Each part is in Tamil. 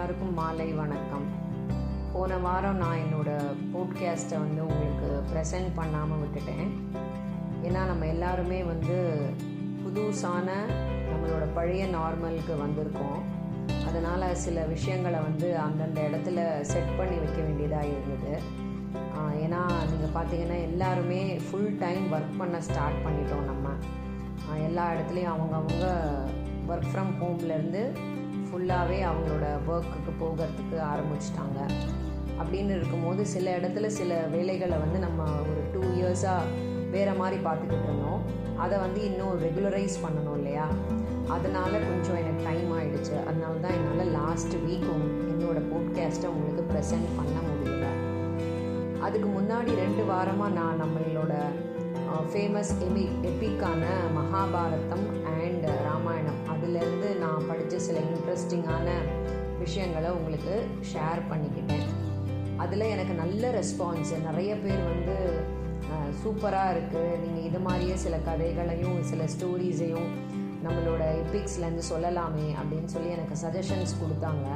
எல்லாருக்கும் மாலை வணக்கம். போன வாரம் நான் என்னோட போட்காஸ்ட்டை வந்து உங்களுக்கு ப்ரெசென்ட் பண்ணாமல் விட்டுட்டேன். ஏன்னா நம்ம எல்லாருமே வந்து புதுசான நம்மளோட பழைய நார்மலுக்கு வந்திருக்கோம். அதனால் சில விஷயங்களை வந்து அந்தந்த இடத்துல செட் பண்ணி வைக்க வேண்டியதாக இருந்தது. ஏன்னா நீங்கள் பார்த்தீங்கன்னா எல்லாருமே ஃபுல் டைம் ஒர்க் பண்ண ஸ்டார்ட் பண்ணிட்டோம் நம்ம. எல்லா இடத்துலையும் அவங்கவுங்க ஒர்க் ஃப்ரம் ஹோம்லேருந்து ஃபுல்லாகவே அவங்களோட ஒர்க்குக்கு போகிறதுக்கு ஆரம்பிச்சிட்டாங்க. அப்படின்னு இருக்கும்போது சில இடத்துல சில வேலைகளை வந்து நம்ம ஒரு டூ இயர்ஸாக வேறு மாதிரி பார்த்துக்கிட்டு இருந்தோம். அதை வந்து இன்னும் ரெகுலரைஸ் பண்ணணும் இல்லையா? அதனால் கொஞ்சம் எனக்கு டைம் ஆகிடுச்சு அதனால தான் என்னால் லாஸ்ட் வீக் என்னோடய போட்காஸ்ட்டை உங்களுக்கு ப்ரெசென்ட் பண்ண முடியல. அதுக்கு முன்னாடி ரெண்டு வாரமாக நான் நம்மளோட ஃபேமஸ் எபி எபிக்கான மகாபாரதம் அண்ட் சில இன்ட்ரெஸ்டிங்கான விஷயங்களை உங்களுக்கு ஷேர் பண்ணிக்கிட்டேன். அதில் எனக்கு நல்ல ரெஸ்பான்ஸ் நிறைய பேர் வந்து சூப்பராக இருக்குது நீங்கள் இது மாதிரியே சில கதைகளையும் சில ஸ்டோரிஸையும் நம்மளோட எபிக்ஸ்லேருந்து சொல்லலாமே அப்படின்னு சொல்லி எனக்கு சஜஷன்ஸ் கொடுத்தாங்க.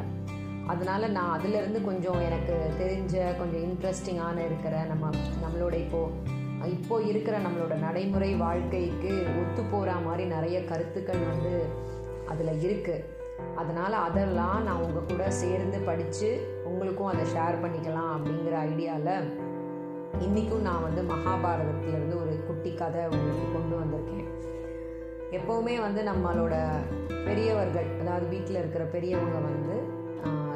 அதனால் நான் அதிலிருந்து கொஞ்சம் எனக்கு தெரிஞ்ச கொஞ்சம் இன்ட்ரெஸ்டிங்கான இருக்கிற நம்ம நம்மளோட இப்போது இப்போ இருக்கிற நம்மளோட நடைமுறை வாழ்க்கைக்கு ஒத்து போகிற மாதிரி நிறைய கருத்துக்கள் வந்து அதில் இருக்குது அதனால் அதெல்லாம் நான் உங்கள் கூட சேர்ந்து படித்து உங்களுக்கும் அதை ஷேர் பண்ணிக்கலாம் அப்படிங்கிற ஐடியாவில் இன்றைக்கும் நான் வந்து மகாபாரதத்திலேருந்து ஒரு குட்டி கதை உங்களுக்கு கொண்டு வந்திருக்கேன். எப்போவுமே வந்து நம்மளோட பெரியவர்கள் அதாவது வீட்டில் இருக்கிற பெரியவங்க வந்து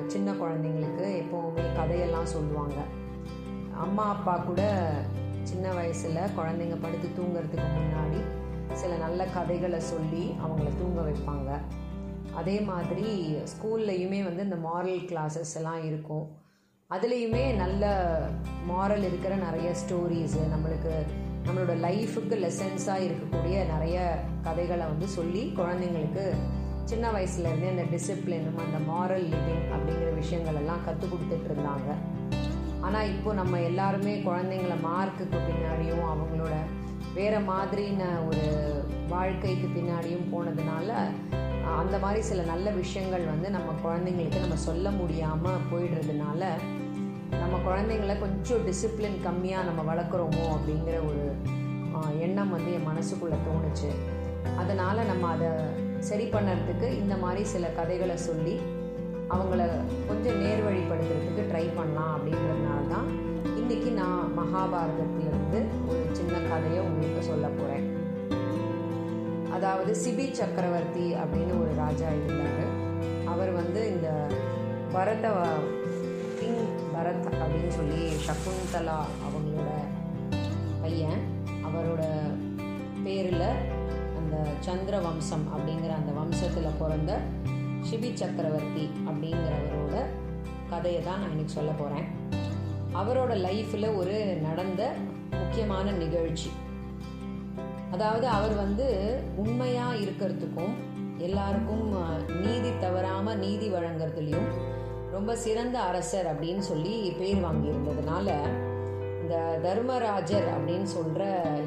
சின்ன குழந்தைங்களுக்கு எப்போவுமே கதையெல்லாம் சொல்லுவாங்க. அம்மா அப்பா கூட சின்ன வயசில் குழந்தைங்க படுத்து தூங்குறதுக்கு முன்னாடி சில நல்ல கதைகளை சொல்லி அவங்கள தூங்க வைப்பாங்க. அதே மாதிரி ஸ்கூல்லையுமே வந்து இந்த மாரல் கிளாஸஸ் எல்லாம் இருக்கும். அதுலேயுமே நல்ல மாரல் இருக்கிற நிறைய ஸ்டோரிஸு நம்மளுக்கு நம்மளோட லைஃபுக்கு லெசன்ஸாக இருக்கக்கூடிய நிறைய கதைகளை வந்து சொல்லி குழந்தைங்களுக்கு சின்ன வயசுலேருந்தே அந்த டிசிப்ளினும் அந்த மாரல் லிவிங் அப்படிங்கிற விஷயங்கள் எல்லாம் கற்றுக் கொடுத்துட்டு இருந்தாங்க. ஆனால் இப்போ நம்ம எல்லாருமே குழந்தைங்கள மார்க்குக்கு பின்னாடியும் அவங்களோட வேறு மாதிரின ஒரு வாழ்க்கைக்கு பின்னாடியும் போனதுனால அந்த மாதிரி சில நல்ல விஷயங்கள் வந்து நம்ம குழந்தைங்களுக்கு நம்ம சொல்ல முடியாமல் போயிடுறதுனால நம்ம குழந்தைங்கள கொஞ்சம் டிசிப்ளின் கம்மியாக நம்ம வளர்க்குறோமோ அப்படிங்கிற ஒரு எண்ணம் வந்து என் மனசுக்குள்ளே தோணுச்சு. அதனால் நம்ம அதை சரி பண்ணுறதுக்கு இந்த மாதிரி சில கதைகளை சொல்லி அவங்கள கொஞ்சம் நேர்வழிப்படுத்துறதுக்கு ட்ரை பண்ணலாம் அப்படிங்கிறதுனால தான் இன்றைக்கி நான் மகாபாரதத்திலிருந்து ஒரு சின்ன கதையை உங்களுக்கு சொல்ல போகிறேன் அதாவது சிபி சக்கரவர்த்தி அப்படின்னு ஒரு ராஜா இருந்தார். அவர் வந்து இந்த பரத கிங் பரத் அப்படின்னு சொல்லி சகுந்தலா அவங்களோட பையன். அவரோட பேரில் அந்த சந்திர வம்சம் அப்படிங்கிற அந்த வம்சத்தில் பிறந்த சிபி சக்கரவர்த்தி அப்படிங்கிறவரோட கதையை தான் நான் இன்னைக்கு சொல்ல போகிறேன் அவரோட லைஃப்பில் ஒரு நடந்த முக்கியமான நிகழ்ச்சி. அதாவது அவர் வந்து உண்மையாக இருக்கிறதுக்கும் எல்லாருக்கும் நீதி தவறாமல் நீதி வழங்குறதுலையும் ரொம்ப சிறந்த அரசர் அப்படின்னு சொல்லி பேர் வாங்கியிருந்ததுனால இந்த தர்மராஜர் அப்படின்னு சொல்கிற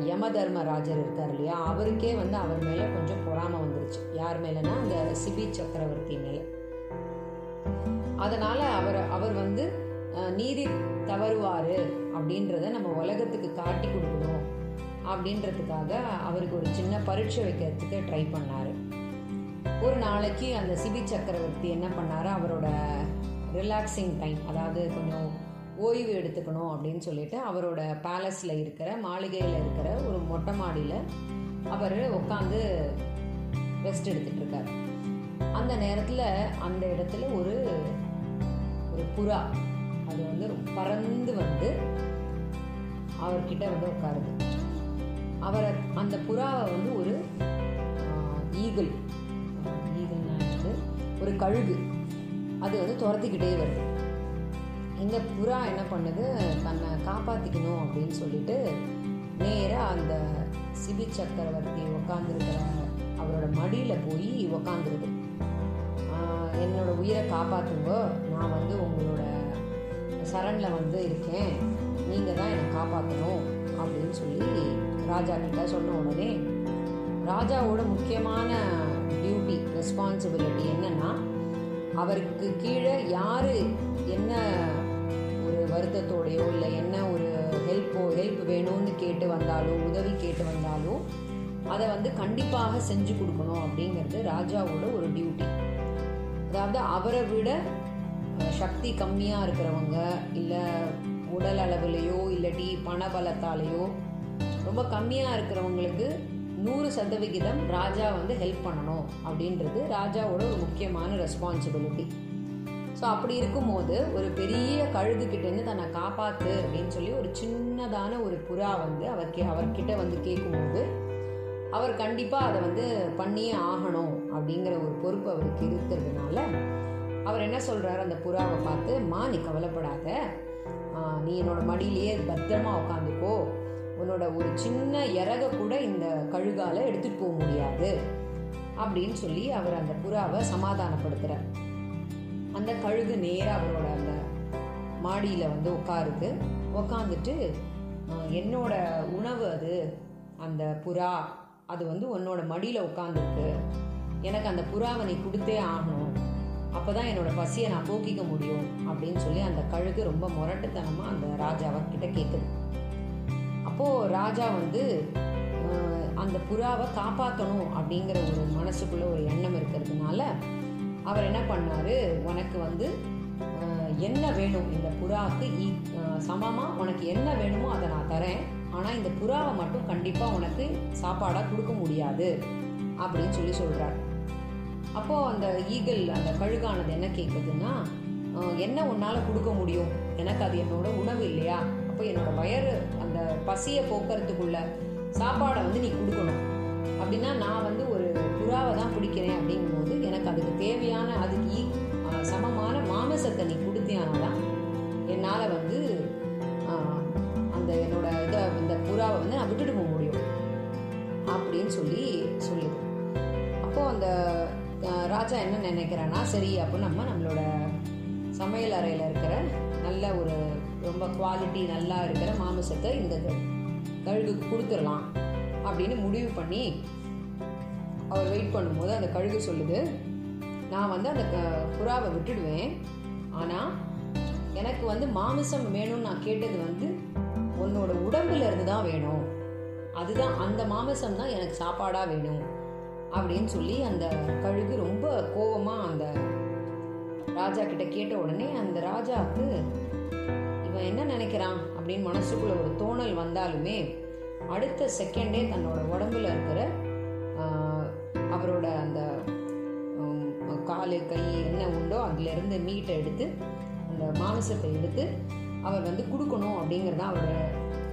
யம தர்மராஜர் இருக்கார் இல்லையா அவருக்கே வந்து அவர் மேலே கொஞ்சம் பொறாமை வந்துருச்சு. யார் மேலேனா அந்த சிபி சக்கரவர்த்தி மேலே. அதனால் அவர் அவர் வந்து நீதி தவறுவார் அப்படின்றத நம்ம உலகத்துக்கு காட்டி கொடுக்கணும். அப்படின்றதுக்காக அவருக்கு ஒரு சின்ன பரீட்சை வைக்கிறதுக்கு ட்ரை பண்ணார். ஒரு நாளைக்கு அந்த சிபி சக்கரவர்த்தி என்ன பண்ணார்? அவரோட ரிலாக்ஸிங் டைம் அதாவது கொஞ்சம் ஓய்வு எடுத்துக்கணும் அப்படின்னு சொல்லிட்டு அவரோட பேலஸில் இருக்கிற மாளிகையில் இருக்கிற ஒரு மொட்டை மாடியில் அவர் உட்காந்து ரெஸ்ட் எடுத்துட்டு இருக்கார். அந்த நேரத்தில் அந்த இடத்துல ஒரு ஒரு புறா அது வந்து பறந்து வந்து அவர்கிட்ட வந்து உட்காருது. அவரை அந்த புறாவை வந்து ஒரு ஈகிள் ஈகிள்னா வந்து ஒரு கழுகு. அது வந்து துரத்திக்கிட்டே வருது. இந்த புறா என்ன பண்ணுது? தன்னை காப்பாற்றிக்கணும் அப்படின்னு சொல்லிட்டு நேராக அந்த சிபி சக்கரவர்த்தி உக்காந்துருக்கிற அவரோட மடியில் போய் உக்காந்துருது. என்னோட உயிரை காப்பாற்றுங்க நான் வந்து உங்களோட சரணில் வந்து இருக்கேன். நீங்கள் தான் என்னை காப்பாற்றணும் அப்படின்னு சொல்லி ராஜா கிட்ட சொன்ன உடனே ராஜாவோட முக்கியமான டியூட்டி ரெஸ்பான்சிபிலிட்டி என்னன்னா அவருக்கு கீழே யார் என்ன ஒரு வருத்தத்தோடையோ இல்லை என்ன ஒரு ஹெல்ப்போ ஹெல்ப் வேணும்னு கேட்டு வந்தாலோ உதவி கேட்டு வந்தாலோ அதை வந்து கண்டிப்பாக செஞ்சு கொடுக்கணும் அப்படிங்கிறது ராஜாவோட ஒரு டியூட்டி அதாவது அவரை விட சக்தி கம்மியாக இருக்கிறவங்க இல்லை உடல் அளவுலேயோ இல்லாட்டி பண பலத்தாலேயோ ரொம்ப கம்மியாக இருக்கிறவங்களுக்கு நூறு சதவிகிதம் ராஜா வந்து ஹெல்ப் பண்ணணும் அப்படின்றது ராஜாவோட ஒரு முக்கியமான ரெஸ்பான்சிபிலிட்டி ஸோ அப்படி இருக்கும்போது ஒரு பெரிய கழுகுக்கிட்டேருந்து தன்னை காப்பாற்று அப்படின்னு சொல்லி ஒரு சின்னதான ஒரு புறா வந்து அவர் கே அவர்கிட்ட வந்து கேட்கும்போது அவர் கண்டிப்பாக அதை வந்து பண்ணியே ஆகணும் அப்படிங்கிற ஒரு பொறுப்பு அவருக்கு இருக்கிறதுனால அவர் என்ன சொல்கிறார் அந்த புறாவை பார்த்து மா நீ கவலைப்படாத. நீ என்னோட மடியிலேயே பத்திரமா உட்காந்துக்கோ. உன்னோட ஒரு சின்ன இறக கூட இந்த கழுகால எடுத்துட்டு போக முடியாது. அப்படின்னு சொல்லி அவர் அந்த புறாவை சமாதானப்படுத்துறார். அந்த கழுகு நேராக அவரோட அந்த மாடியில் வந்து உட்காருது. உட்காந்துட்டு என்னோட உணவு அது. அந்த புறா அது வந்து உன்னோட மடியில் உட்காந்துருக்கு எனக்கு அந்த புறாவை நீ கொடுத்தே ஆகணும். அப்போ தான் என்னோட பசியை நான் போக்கிக்க முடியும். அப்படின்னு சொல்லி அந்த கழுகு ரொம்ப முரட்டுத்தனமாக அந்த ராஜாவை கிட்ட கேட்குது அப்போது ராஜா வந்து அந்த புறாவை காப்பாற்றணும் அப்படிங்கிற ஒரு மனசுக்குள்ள ஒரு எண்ணம் இருக்கிறதுனால அவர் என்ன பண்ணார்? உனக்கு வந்து என்ன வேணும்? இந்த புறாவுக்கு ஈ- சமமாக உனக்கு என்ன வேணுமோ அதை நான் தரேன். ஆனால் இந்த புறாவை மட்டும் கண்டிப்பாக உனக்கு சாப்பாடாக கொடுக்க முடியாது அப்படின்னு சொல்லி சொல்கிறார் அப்போது அந்த ஈகிள் அந்த கழுகானது என்ன கேட்குதுன்னா என்ன உன்னால் கொடுக்க முடியும்? எனக்கு அது என்னோட உணவு இல்லையா? அப்போ என்னோட வயறு பசியை போக்குறதுக்குள்ள சாப்பாடை வந்து நீ கொடுக்கணும். அப்படின்னா நான் வந்து ஒரு புறாவை தான் பிடிக்கிறேன் அப்படிங்கும்போது எனக்கு அதுக்கு தேவையான அதுக்கு சமமான மாமிசத்தை நீ கொடுத்தியானாதான் என்னால் வந்து அந்த என்னோட இதை இந்த புறாவை வந்து நான் விட்டுட்டு போக முடியும். அப்படின்னு சொல்லி சொல்லுது. அப்போ அந்த ராஜா என்ன நினைக்கிறேன்னா சரி அப்போ நம்ம நம்மளோட சமையல் அறையில் இருக்கிற நல்ல ஒரு ரொம்ப குவாலிட்டி நல்லா இருக்கிற மாமிசத்தை இந்த கழுகுக்கு கொடுத்துடலாம் அப்படின்னு முடிவு பண்ணி அவர் வெயிட் பண்ணும்போது அந்த கழுகு சொல்லுது நான் வந்து அந்த க- புறாவை விட்டுடுவேன். ஆனால் எனக்கு வந்து மாமிசம் வேணும்னு நான் கேட்டது வந்து உன்னோட உடம்புல இருந்து தான் வேணும். அதுதான் அந்த மாமிசம் தான் எனக்கு சாப்பாடாக வேணும். அப்படின்னு சொல்லி அந்த கழுகு ரொம்ப கோவமாக அந்த ராஜா கிட்ட கேட்ட உடனே அந்த ராஜாவுக்கு இவன் என்ன நினைக்கிறான் அப்படின்னு மனசுக்குள்ள ஒரு தோணல் வந்தாலுமே அடுத்த செகண்டே தன்னோட உடம்புல இருக்கிற அவரோட அந்த காலு கை என்ன உண்டோ அதுலேருந்து மீட்டை எடுத்து அந்த மாமிசத்தை எடுத்து அவர் வந்து கொடுக்கணும் அப்படிங்கிறது தான் அவரோட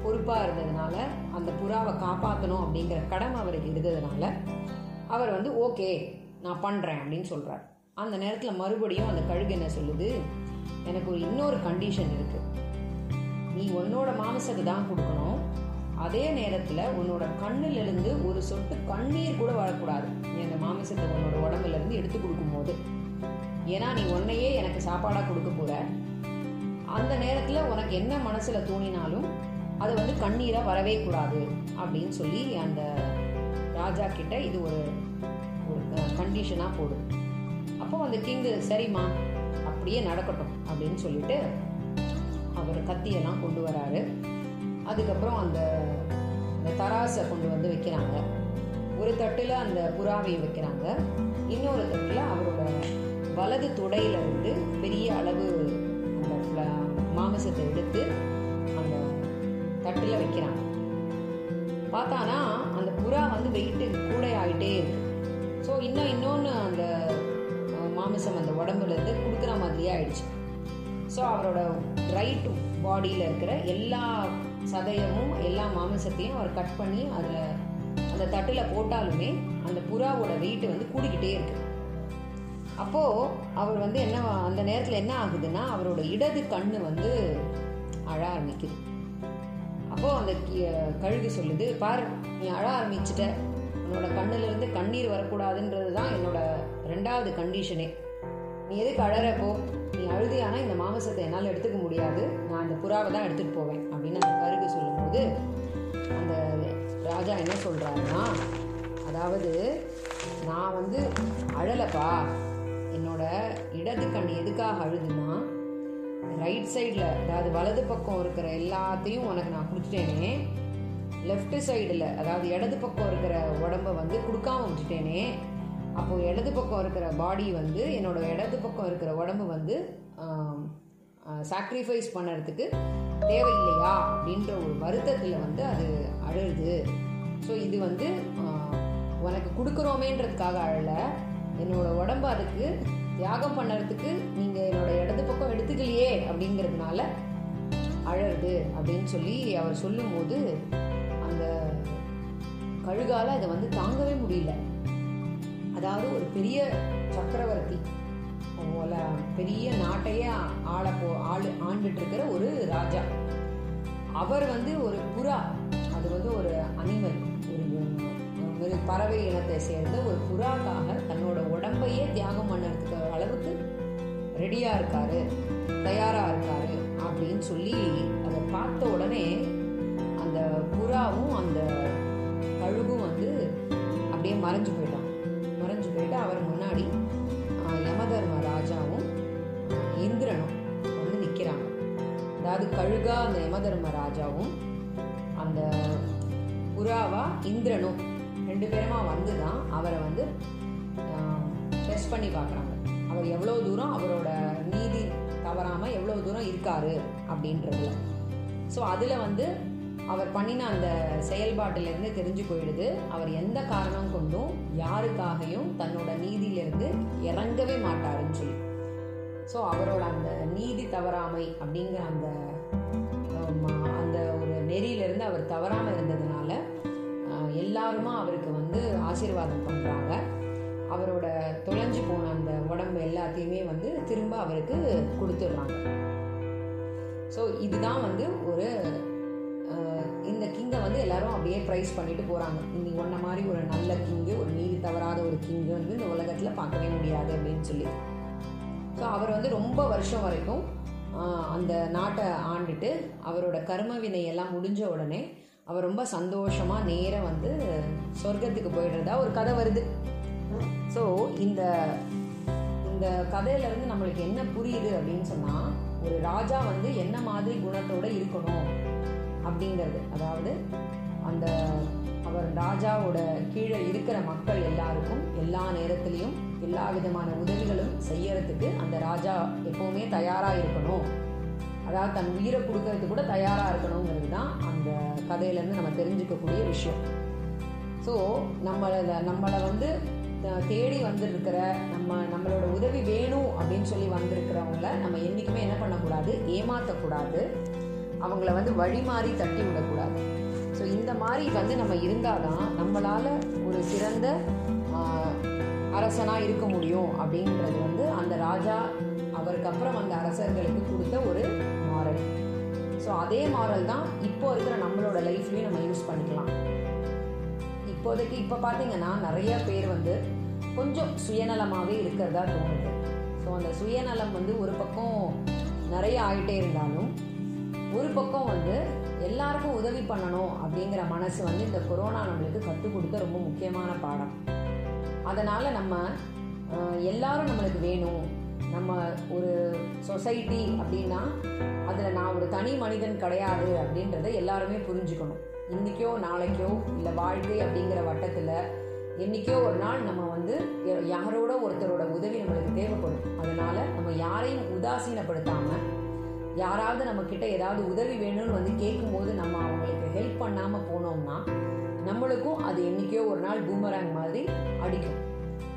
பொறுப்பாக இருந்ததுனால அந்த புறாவை காப்பாற்றணும் அப்படிங்கிற கடமை அவருக்கு இருந்ததுனால அவர் வந்து ஓகே நான் பண்ணுறேன் அப்படின்னு சொல்கிறார் அந்த நேரத்தில் மறுபடியும் அந்த கழுகு என்ன சொல்லுது? எனக்கு ஒரு இன்னொரு கண்டிஷன் இருக்குது நீ உன்னோட மாமிசத்தை தான் கொடுக்கணும். அதே நேரத்தில் உன்னோட கண்ணிலிருந்து ஒரு சொட்டு கண்ணீர் கூட வரக்கூடாது. நீ அந்த மாமிசத்தை உன்னோட உடம்புல இருந்து எடுத்து கொடுக்கும்போது. ஏன்னா நீ உன்னையே எனக்கு சாப்பாடாக கொடுக்க போற. அந்த நேரத்தில் உனக்கு என்ன மனசில் தோணினாலும் அது வந்து கண்ணீராக வரவே கூடாது அப்படின்னு சொல்லி அந்த ராஜா கிட்ட இது ஒரு ஒரு கண்டிஷனாக போடும் அப்போ அந்த கிங்கு சரிம்மா அப்படியே நடக்கட்டும் அப்படின்னு சொல்லிட்டு அவர் கத்தியெல்லாம் கொண்டு வராரு. அதுக்கப்புறம் அந்த அந்த தராசை கொண்டு வந்து வைக்கிறாங்க. ஒரு தட்டில் அந்த புறாவையை வைக்கிறாங்க. இன்னொரு தட்டில் அவரோட வலது துடையில வந்து பெரிய அளவு அந்த மாமிசத்தை எடுத்து அந்த தட்டில் வைக்கிறாங்க. பார்த்தானா அந்த புறா வந்து வெயிட்டு கூட ஆகிட்டே இருக்கு. ஸோ இன்னும் இன்னொன்று அந்த மாமிசம் அந்த உடம்புலேருந்து கொடுக்குற மாதிரியே ஆயிடுச்சு. ஸோ அவரோட ரைட் பாடியில் இருக்கிற எல்லா சதயமும் எல்லா மாமிசத்தையும் அவர் கட் பண்ணி அதில் அந்த தட்டில் போட்டாலுமே அந்த புறாவோட வெயிட் வந்து கூடிக்கிட்டே இருக்கு. அப்போது அவர் வந்து என்ன அந்த நேரத்தில் என்ன ஆகுதுன்னா அவரோட இடது கண் வந்து அழ ஆரம்பிக்குது. அப்போது அந்த கி- கழுகு சொல்லுது பார் நீ அழ ஆரம்பிச்சிட்ட. உன்னோட கண்ணிலிருந்து கண்ணீர் வரக்கூடாதுன்றது தான் என்னோட ரெண்டாவது கண்டிஷனே நீ எதுக்கு அழறப்போ நீ அழுதியானா இந்த மாமிசத்தை என்னால் எடுத்துக்க முடியாது. நான் அந்த புறாவை தான் எடுத்துகிட்டு போவேன் அப்படின்னு அந்த கழுகு சொல்லும்போது அந்த ராஜா என்ன சொல்கிறாருன்னா அதாவது நான் வந்து அழலப்பா. என்னோட இடது கண் எதுக்காக அழுதுன்னா ரைட் சைடில் அதாவது வலது பக்கம் இருக்கிற எல்லாத்தையும் உனக்கு நான் கொடுத்துட்டேனே. லெஃப்ட் சைடில் அதாவது இடது பக்கம் இருக்கிற உடம்ப வந்து கொடுக்காம விட்டுட்டேனே. அப்போது இடது பக்கம் இருக்கிற பாடி வந்து என்னோடய இடது பக்கம் இருக்கிற உடம்பு வந்து சாக்ரிஃபைஸ் பண்ணுறதுக்கு தேவையில்லையா? அப்படின்ற ஒரு வருத்தத்தில் வந்து அது அழுது. ஸோ இது வந்து உனக்கு கொடுக்குறோமேன்றதுக்காக அழலை. என்னோட உடம்பு அதுக்கு தியாகம் பண்ணுறதுக்கு நீங்கள் என்னோட இடது பக்கம் எடுத்துக்கலையே அப்படிங்கிறதுனால அழறது அப்படின்னு சொல்லி அவர் சொல்லும்போது அந்த கழுகால் அதை வந்து தாங்கவே முடியல. அதாவது ஒரு பெரிய சக்கரவர்த்தி பெரிய நாட்டையே ஆள போ ஆளு ஆண்டுட்டு இருக்கிற ஒரு ராஜா. அவர் வந்து ஒரு புறா அது வந்து ஒரு அனிமல் ஒரு ஒரு பறவை இனத்தை சேர்ந்த ஒரு புறாக்காக தன்னோட உடம்பையே தியாகம் பண்ணுறதுக்கு அளவுக்கு ரெடியா இருக்காரு தயாரா இருக்காரு அப்படின்னு சொல்லி அதை பார்த்த உடனே அந்த புறாவும் அந்த கழுகும் வந்து அப்படியே மறைஞ்சு போயிடும் கழுகா அந்த யமதர்ம ராஜாவும் அந்த புறாவா இந்திரனும் ரெண்டு பேருமா வந்து தான் அவரை வந்து டெஸ்ட் பண்ணி பார்க்குறாங்க. அவர் எவ்வளோ தூரம் அவரோட நீதி தவறாமல் எவ்வளோ தூரம் இருக்காரு அப்படின்றதுல. ஸோ அதில் வந்து அவர் பண்ணின அந்த செயல்பாட்டிலிருந்து தெரிஞ்சு போயிடுது. அவர் எந்த காரணம் கொண்டும் யாருக்காகவும் தன்னோட நீதியிலிருந்து இறங்கவே மாட்டாருன்னு சொல்லி. ஸோ அவரோட அந்த நீதி தவறாமை அப்படிங்கிற அந்த அந்த ஒரு நெறியிலிருந்து அவர் தவறாமல் இருந்ததுனால எல்லாருமா அவருக்கு வந்து ஆசீர்வாதம் பண்ணுறாங்க அவரோட தொலைஞ்சு போன அந்த உடம்பு எல்லாத்தையுமே வந்து திரும்ப அவருக்கு கொடுத்துட்றாங்க. ஸோ இதுதான் வந்து ஒரு இந்த கிங்கை வந்து எல்லாரும் அப்படியே ப்ரைஸ் பண்ணிட்டு போகிறாங்க நீ ஒன்ன மாதிரி ஒரு நல்ல கிங்கு ஒரு நீதி தவறாத ஒரு கிங்கு வந்து இந்த உலகத்தில் பார்க்கவே முடியாது அப்படின்னு சொல்லி. ஸோ அவர் வந்து ரொம்ப வருஷம் வரைக்கும் அந்த நாட்டை ஆண்டுட்டு அவரோட கர்ம வினையெல்லாம் முடிஞ்ச உடனே அவர் ரொம்ப சந்தோஷமாக நேராக வந்து சொர்க்கத்துக்கு போயிடுறதா ஒரு கதை வருது. ஸோ இந்த இந்த கதையிலேருந்து நம்மளுக்கு என்ன புரியுது அப்படின்னு சொன்னால் ஒரு ராஜா வந்து என்ன மாதிரி குணத்தோடு இருக்கணும் அப்படிங்கிறது. அதாவது அந்த அவர் ராஜாவோட கீழே இருக்கிற மக்கள் எல்லாருக்கும் எல்லா நேரத்துலையும் எல்லா விதமான உதவிகளும் செய்யறதுக்கு அந்த ராஜா எப்பவுமே தயாராக இருக்கணும். அதாவது தன் உயிரை கொடுக்கறது கூட தயாராக இருக்கணுங்கிறது தான் அந்த கதையிலேருந்து நம்ம தெரிஞ்சுக்கக்கூடிய விஷயம். ஸோ நம்மளை நம்மளை வந்து தேடி வந்திருக்கிற நம்ம நம்மளோட உதவி வேணும் அப்படின்னு சொல்லி வந்திருக்கிறவங்கள நம்ம என்றைக்குமே என்ன பண்ணக்கூடாது? ஏமாற்றக்கூடாது அவங்கள வந்து வழி மாறி தட்டி விடக்கூடாது. ஸோ இந்த மாதிரி வந்து நம்ம இருந்தால் தான் நம்மளால் ஒரு சிறந்த அரசனாக இருக்க முடியும் அப்படின்றது வந்து அந்த ராஜா அவருக்கு அப்புறம் அந்த அரசர்களுக்கு கொடுத்த ஒரு மாரல் ஸோ அதே மாரல் தான் இப்போ இருக்கிற நம்மளோட லைஃப்லேயும் நம்ம யூஸ் பண்ணிக்கலாம். இப்போதைக்கு இப்போ பார்த்தீங்கன்னா நிறைய பேர் வந்து கொஞ்சம் சுயநலமாகவே இருக்கிறதா தோணுது. ஸோ அந்த சுயநலம் வந்து ஒரு பக்கம் நிறைய ஆயிட்டே இருந்தாலும் ஒரு பக்கம் வந்து எல்லாருக்கும் உதவி பண்ணணும் அப்படிங்கிற மனசு வந்து இந்த கொரோனா நம்மளுக்கு கற்றுக் கொடுத்த ரொம்ப முக்கியமான பாடம். அதனால் நம்ம எல்லாரும் நம்மளுக்கு வேணும். நம்ம ஒரு சொசைட்டி அப்படின்னா அதில் நான் ஒரு தனி மனிதன் கிடையாது அப்படின்றத எல்லாருமே புரிஞ்சுக்கணும். இன்றைக்கோ நாளைக்கோ இல்லை வாழ்க்கை அப்படிங்கிற வட்டத்தில் என்றைக்கோ ஒரு நாள் நம்ம வந்து யாரோட ஒருத்தரோட உதவி நம்மளுக்கு தேவைப்படும். அதனால் நம்ம யாரையும் உதாசீனப்படுத்தாமல் யாராவது நம்மக்கிட்ட ஏதாவது உதவி வேணும்னு வந்து கேட்கும்போது நம்ம அவங்களுக்கு ஹெல்ப் பண்ணாமல் போனோம்னா நம்மளுக்கும் அது என்றைக்கோ ஒரு நாள் பூமராங் மாதிரி அடிக்கும்.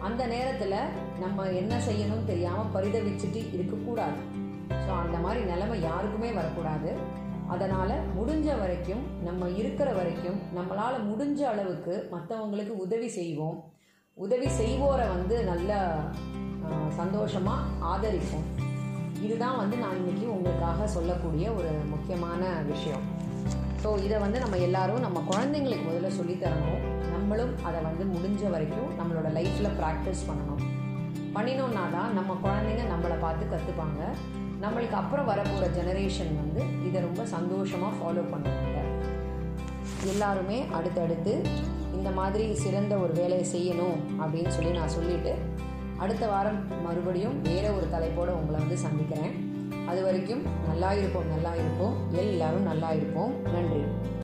அந்த நேரத்தில் நம்ம என்ன செய்யணும்னு தெரியாமல் பரிதவிச்சுட்டு இருக்கக்கூடாது. ஸோ அந்த மாதிரி நிலைமை யாருக்குமே வரக்கூடாது. அதனால் முடிஞ்ச வரைக்கும் நம்ம இருக்கிற வரைக்கும் நம்மளால் முடிஞ்ச அளவுக்கு மற்றவங்களுக்கு உதவி செய்வோம். உதவி செய்வோரை வந்து நல்லா சந்தோஷமாக ஆதரிப்போம். இதுதான் வந்து நான் இன்றைக்கி உங்களுக்காக சொல்லக்கூடிய ஒரு முக்கியமான விஷயம். ஸோ இதை வந்து நம்ம எல்லாரும் நம்ம குழந்தைங்களுக்கு முதல்ல சொல்லித் தரணும். நம்மளும் அதை வந்து முடிஞ்ச வரைக்கும் நம்மளோட லைஃப்பில் ப்ராக்டிஸ் பண்ணணும். பண்ணினோம்னா தான் நம்ம குழந்தைங்க நம்மளை பார்த்து கற்றுப்பாங்க நம்மளுக்கு அப்புறம் வரப்போகிற ஜெனரேஷன் வந்து இதை ரொம்ப சந்தோஷமாக ஃபாலோ பண்ணுவாங்க. எல்லாருமே அடுத்தடுத்து இந்த மாதிரி சிறந்த ஒரு வேலையை செய்யணும் அப்படின்னு சொல்லி நான் சொல்லிவிட்டு அடுத்த வாரம் மறுபடியும் வேறு ஒரு தலைப்போடு உங்களை வந்து சந்திக்கிறேன். அது வரைக்கும் நல்லா இருப்போம் நல்லா இருப்போம் எல்லாரும் நல்லா இருப்போம் நன்றி.